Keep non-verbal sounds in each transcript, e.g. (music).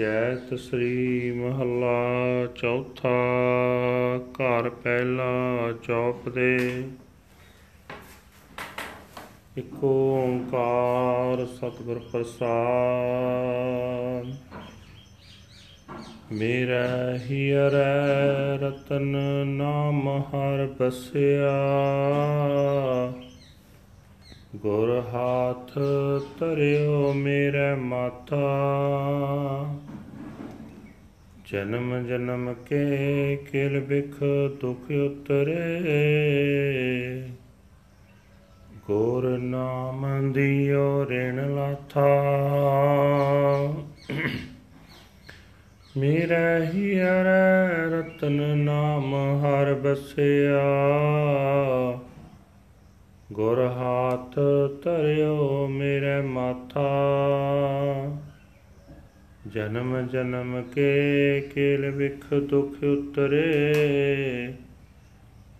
ਜੈਤ ਸ੍ਰੀ ਮਹੱਲਾ ਚੌਥਾ, ਘਰ ਪਹਿਲਾ ਚੌਪ ਦੇ। ਇਕ ਓੰਕਾਰ ਸਤਿਗੁਰ ਪ੍ਰਸਾਦ। ਮੇਰਾ ਹੀਰੈ ਰਤਨ ਨਾਮ ਹਰ ਬਸਿਆ। ਗੁਰ ਹਾਥ ਧਰਿਓ ਮੇਰੇ ਮਾਤਾ। ਜਨਮ ਜਨਮ ਕੇ ਕਿਲ ਬਿਖ ਦੁਖ ਉਤਰੇ। ਗੁਰ ਨਾਮ ਦਿਓ ਰਿਣ ਲਾਥਾ। ਮੇਰਾ ਹੀਰ ਰਤਨ ਨਾਮ ਹਰ ਬਸਿਆ। ਗੁਰ ਹਾਥ ਧਰਿਓ ਮੇਰੇ ਮਾਥਾ। ਜਨਮ ਜਨਮ ਕੇ ਕੇਲ ਵਿਖ ਦੁਖ ਉਤਰੇ।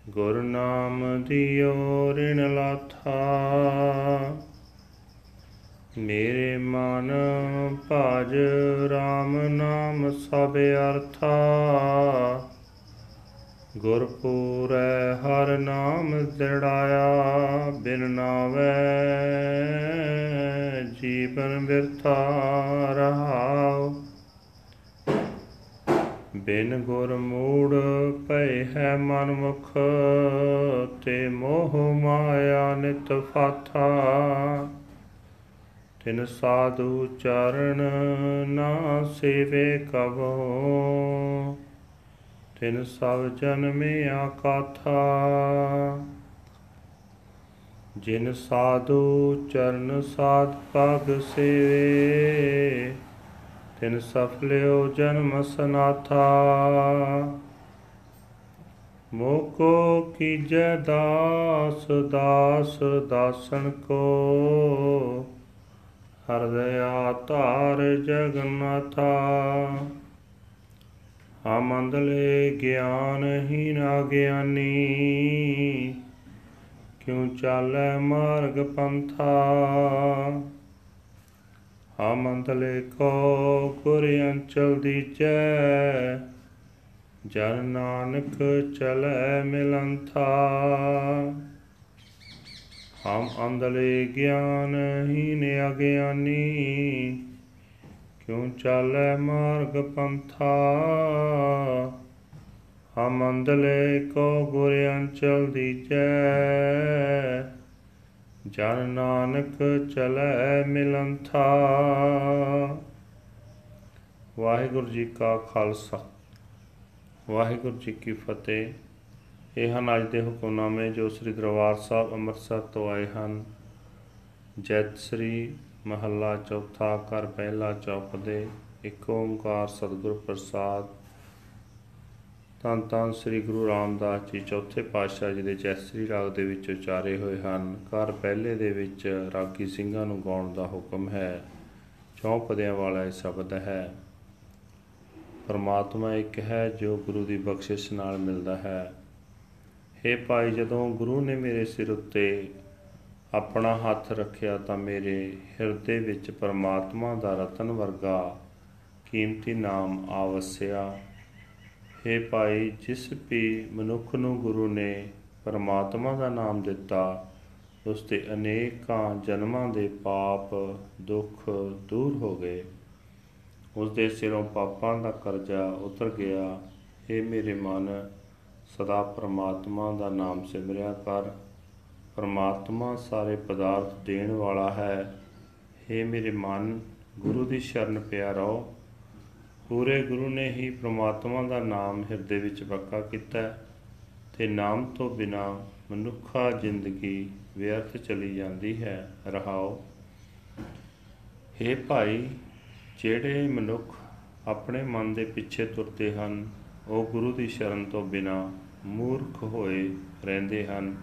ਗੁਰ ਨਾਮ ਦਿਓ ਰਿਣ ਲਾਥਾ। ਮੇਰੇ ਮਨ ਭਾਜ RAM ਨਾਮ ਸਭ ਅਰਥਾ। ਗੁਰਪੂਰੈ ਹਰ ਨਾਮ ਦਿੜਾਇਆ ਬਿਨ ਨਾਵੇ। ਜੀਵਨ ਵਿਰਥਾ ਰਹਾਉ। ਬਿਨ ਗੁਰ ਮੂੜ ਪਏ ਹੈ ਮਨ ਮੁਖ ਤੇ ਮੋਹ ਮਾਇਆ ਨਿਤ ਫਾਥਾ। ਤਿਨ ਸਾਧੂ ਚਰਨ ਨਾ ਸੇਵੇ ਕਬੋ। ਤਿਨ ਸਭ ਜਨਮਿਆ ਕਾਥਾ। ਜਿਨ ਸਾਧੂ ਚਰਨ ਸਾਧ ਪਗ ਸੇਵੇ, ਤਿਨ ਸਫਲਿਓ ਜਨਮ ਸਨਾਥਾ। ਮੋਕੋ ਕੀਜੈ ਦਾਸ ਦਾਸ ਦਾਸਨ ਕੋ। ਹਰਦਇਆ ਧਾਰ ਜਗਨਨਾਥਾ। ਆਮੰਦਲੇ ਗਿਆਨਹੀਨ ਗਿਆਨੀ ਕਿਉ ਚਾਲੈ ਮਾਰਗ ਪੰਥਾ? ਆਮੰਦਲੇ ਕੋ ਗੁਰ ਅੰਚਲ ਦੀਜੈ, ਜਨ ਨਾਨਕ ਚਲੈ ਮਿਲੰਥਾ। ਹਮ ਅੰਦਲੇ ਗਿਆਨਹੀਨ ਅਗਿਆਨੀ, ਕਿਉ ਚਾਲੈ ਮਾਰਗ ਪੰਥਾ? ਹਮ ਅੰਦਲੇ ਕੋ ਗੁਰ ਅੰਚਲ ਦੀਜੈ। ਜਨ ਨਾਨਕ ਚਲੈ ਮਿਲੰਥਾ। ਵਾਹਿਗੁਰੂ ਜੀ ਕਾ ਖਾਲਸਾ। ਵਾਹਿਗੁਰੂ ਜੀ ਕੀ ਫਤਿਹ। ਇਹ ਹਨ ਅੱਜ ਦੇ ਹੁਕਮਨਾਮੇ ਜੋ ਸ੍ਰੀ ਦਰਬਾਰ ਸਾਹਿਬ ਅੰਮ੍ਰਿਤਸਰ ਤੋਂ ਆਏ ਹਨ। ਜੈਤ ਸ੍ਰੀ ਮਹੱਲਾ ਚੌਥਾ ਘਰ ਪਹਿਲਾ ਚੌਪ ਦੇ ਇੱਕ ਓੰਕਾਰ ਸਤਿਗੁਰ ਪ੍ਰਸਾਦ ਧੰਨ ਧੰਨ ਸ੍ਰੀ ਗੁਰੂ ਰਾਮਦਾਸ ਜੀ ਚੌਥੇ ਪਾਤਸ਼ਾਹ ਜੀ ਦੇ ਜੈਸਰੀ ਰਾਗ ਦੇ ਵਿੱਚ ਉਚਾਰੇ ਹੋਏ ਹਨ। ਘਰ ਪਹਿਲੇ ਦੇ ਵਿੱਚ ਰਾਗੀ ਸਿੰਘਾਂ ਨੂੰ ਗਾਉਣ ਦਾ ਹੁਕਮ ਹੈ। ਚੌਂ ਪਦਿਆਂ ਵਾਲਾ ਇਹ ਸ਼ਬਦ ਹੈ। ਪਰਮਾਤਮਾ ਇੱਕ ਹੈ ਜੋ ਗੁਰੂ ਦੀ ਬਖਸ਼ਿਸ਼ ਨਾਲ ਮਿਲਦਾ ਹੈ। हे ਭਾਈ, ਜਦੋਂ ਗੁਰੂ ਨੇ ਮੇਰੇ ਸਿਰ ਉੱਤੇ ਆਪਣਾ ਹੱਥ ਰੱਖਿਆ ਤਾਂ ਮੇਰੇ ਹਿਰਦੇ ਵਿੱਚ ਪਰਮਾਤਮਾ ਦਾ ਰਤਨ ਵਰਗਾ ਕੀਮਤੀ ਨਾਮ ਆਵਸਿਆ। हे ਭਾਈ ਜਿਸ ਵੀ ਮਨੁੱਖ ਨੂੰ ਗੁਰੂ ਨੇ ਪਰਮਾਤਮਾ ਦਾ ਨਾਮ ਦਿੱਤਾ ਉਸ ਦੇ ਅਨੇਕਾਂ ਜਨਮਾਂ ਦੇ ਪਾਪ ਦੁੱਖ ਦੂਰ ਹੋ ਗਏ ਉਸ ਦੇ ਸਿਰੋਂ ਪਾਪਾਂ ਦਾ ਕਰਜ਼ਾ ਉਤਰ ਗਿਆ हे ਮੇਰੇ ਮਨ ਸਦਾ ਪਰਮਾਤਮਾ ਦਾ ਨਾਮ ਸਿਮਰਿਆ ਕਰ ਪਰਮਾਤਮਾ ਸਾਰੇ ਪਦਾਰਥ ਦੇਣ ਵਾਲਾ ਹੈ हे ਮੇਰੇ ਮਨ ਗੁਰੂ ਦੀ ਸ਼ਰਨ ਪਿਆ ਰਹੋ ਪੂਰੇ ਗੁਰੂ ਨੇ ਹੀ ਪ੍ਰਮਾਤਮਾ ਦਾ ਨਾਮ ਹਿਰਦੇ ਵਿੱਚ ਪੱਕਾ ਕੀਤਾ ਹੈ ਤੇ ਨਾਮ ਤੋਂ ਬਿਨਾ ਮਨੁੱਖਾ ਜ਼ਿੰਦਗੀ ਵਿਅਰਥ ਚਲੀ ਜਾਂਦੀ ਹੈ। ਰਹਾਓ। हे ਭਾਈ, ਜਿਹੜੇ ਮਨੁੱਖ ਆਪਣੇ ਮਨ ਦੇ ਪਿੱਛੇ ਤੁਰਦੇ ਹਨ, ਉਹ ਗੁਰੂ ਦੀ ਸ਼ਰਨ ਤੋਂ ਬਿਨਾ ਮੂਰਖ ਹੋਏ ਰਹਿੰਦੇ ਹਨ।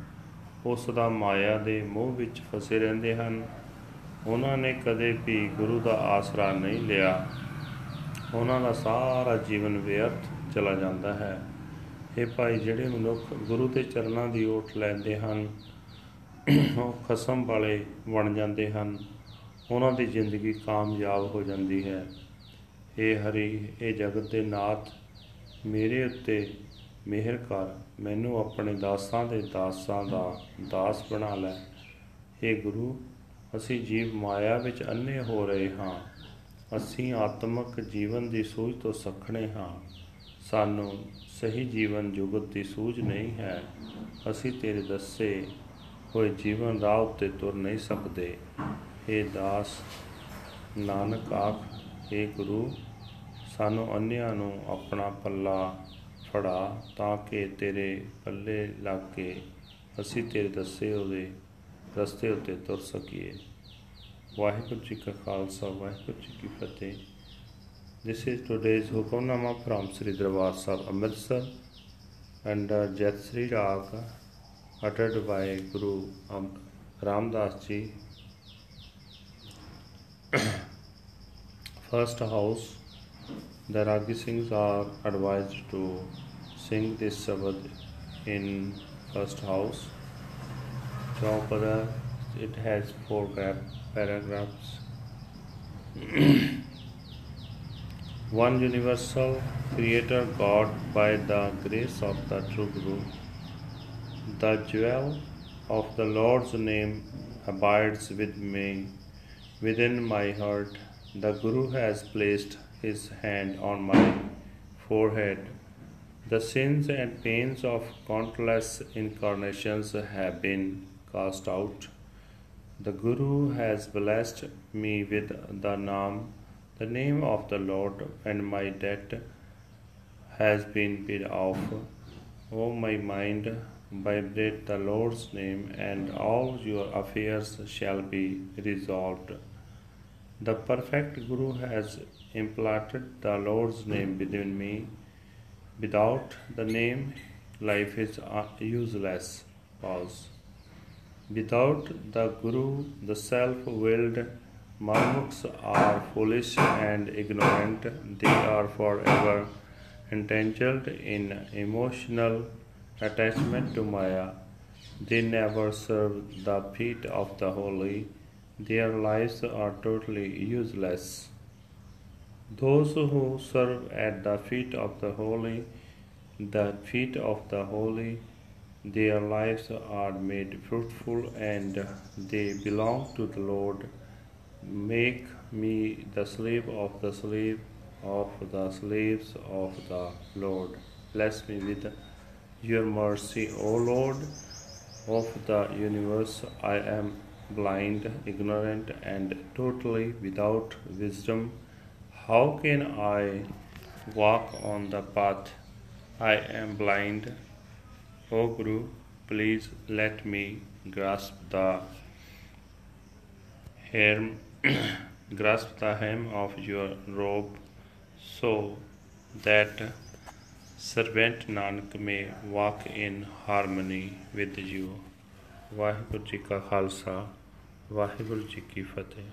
ਉਹ ਸਦਾ ਮਾਇਆ ਦੇ ਮੋਹ ਵਿੱਚ ਫਸੇ ਰਹਿੰਦੇ ਹਨ। ਉਹਨਾਂ ਨੇ ਕਦੇ ਵੀ ਗੁਰੂ ਦਾ ਆਸਰਾ ਨਹੀਂ ਲਿਆ। ਉਹਨਾਂ ਦਾ ਸਾਰਾ ਜੀਵਨ ਵਿਅਰਥ ਚਲਾ ਜਾਂਦਾ ਹੈ। ਇਹ ਭਾਈ, ਜਿਹੜੇ ਮਨੁੱਖ ਗੁਰੂ ਦੇ ਚਰਨਾਂ ਦੀ ਓਟ ਲੈਂਦੇ ਹਨ, ਉਹ ਖਸਮ ਵਾਲੇ ਬਣ ਜਾਂਦੇ ਹਨ। ਉਹਨਾਂ ਦੀ ਜ਼ਿੰਦਗੀ ਕਾਮਯਾਬ ਹੋ ਜਾਂਦੀ ਹੈ। ਇਹ ਹਰੀ ਇਹ ਜਗਤ ਦੇ ਨਾਥ, ਮੇਰੇ ਉੱਤੇ ਮਿਹਰ ਕਰ। ਮੈਨੂੰ ਆਪਣੇ ਦਾਸਾਂ ਦੇ ਦਾਸਾਂ ਦਾ ਦਾਸ ਬਣਾ ਲੈ। ਇਹ ਗੁਰੂ, ਅਸੀਂ ਜੀਵ ਮਾਇਆ ਵਿੱਚ ਅੰਨੇ ਹੋ ਰਹੇ ਹਾਂ। ਅਸੀਂ ਆਤਮਿਕ ਜੀਵਨ ਦੀ ਸੂਝ ਤੋਂ ਸਖਣੇ ਹਾਂ। ਸਾਨੂੰ ਸਹੀ ਜੀਵਨ ਜੁਗਤ ਦੀ ਸੂਝ ਨਹੀਂ ਹੈ। ਅਸੀਂ ਤੇਰੇ ਦੱਸੇ ਹੋਏ ਜੀਵਨ ਰਾਹ ਉੱਤੇ ਤੁਰ ਨਹੀਂ ਸਕਦੇ। ਇਹ ਦਾਸ, ਨਾਨਕ ਆਖ ਇਹ ਗੁਰੂ, ਸਾਨੂੰ ਅੰਨਿਆਂ ਨੂੰ ਆਪਣਾ ਪੱਲਾ ਫੜਾ ਤਾਂ ਕਿ ਤੇਰੇ ਪੱਲੇ ਲੱਗ ਕੇ ਅਸੀਂ ਤੇਰੇ ਦੱਸੇ ਉਹਦੇ ਰਸਤੇ ਉੱਤੇ ਤੁਰ ਸਕੀਏ। ਵਾਹਿਗੁਰੂ ਜੀ ਕਾ ਖਾਲਸਾ ਵਾਹਿਗੁਰੂ ਜੀ ਕੀ ਫਤਿਹ This is today's Hukamnama from Sri Darbar Sahib Amritsar under Jatsri Rag uttered by Guru um, Ramdas Ji. First house, the Ragi Singhs are advised to sing this Sabad in first house. Chaupada, it has four paragraphs. (clears throat) one universal creator God by the grace of the true Guru. The jewel of the Lord's name abides with me within my heart. The Guru has placed his hand on my forehead. The sins and pains of countless incarnations have been cast out. The Guru has blessed me with the Naam the name of the Lord and my debt has been paid off. O my mind, vibrate the Lord's name, and all your affairs shall be resolved. The perfect Guru has implanted the Lord's name within me. Without the name, life is useless. Pause. Without the Guru, the self willed Marmuks are foolish and ignorant. They are forever entangled in emotional attachment to Maya. They never serve the feet of the holy. Their lives are totally useless. Those who serve at the feet of the holy, the feet of the holy, their lives are made fruitful and they belong to the Lord. Make me the slave of the slave of the slaves of the Lord. Bless me with your mercy, O Lord of the universe. I am blind, ignorant, and totally without wisdom. How can I walk on the path? I am blind. O Guru, please let me grasp the hem grasp the hem of your robe so that servant Nanak may walk in harmony with you. Waheguru ji ਕਾ ਖਾਲਸਾ ਵਾਹਿਗੁਰੂ ਜੀ ਕੀ ਫਤਿਹ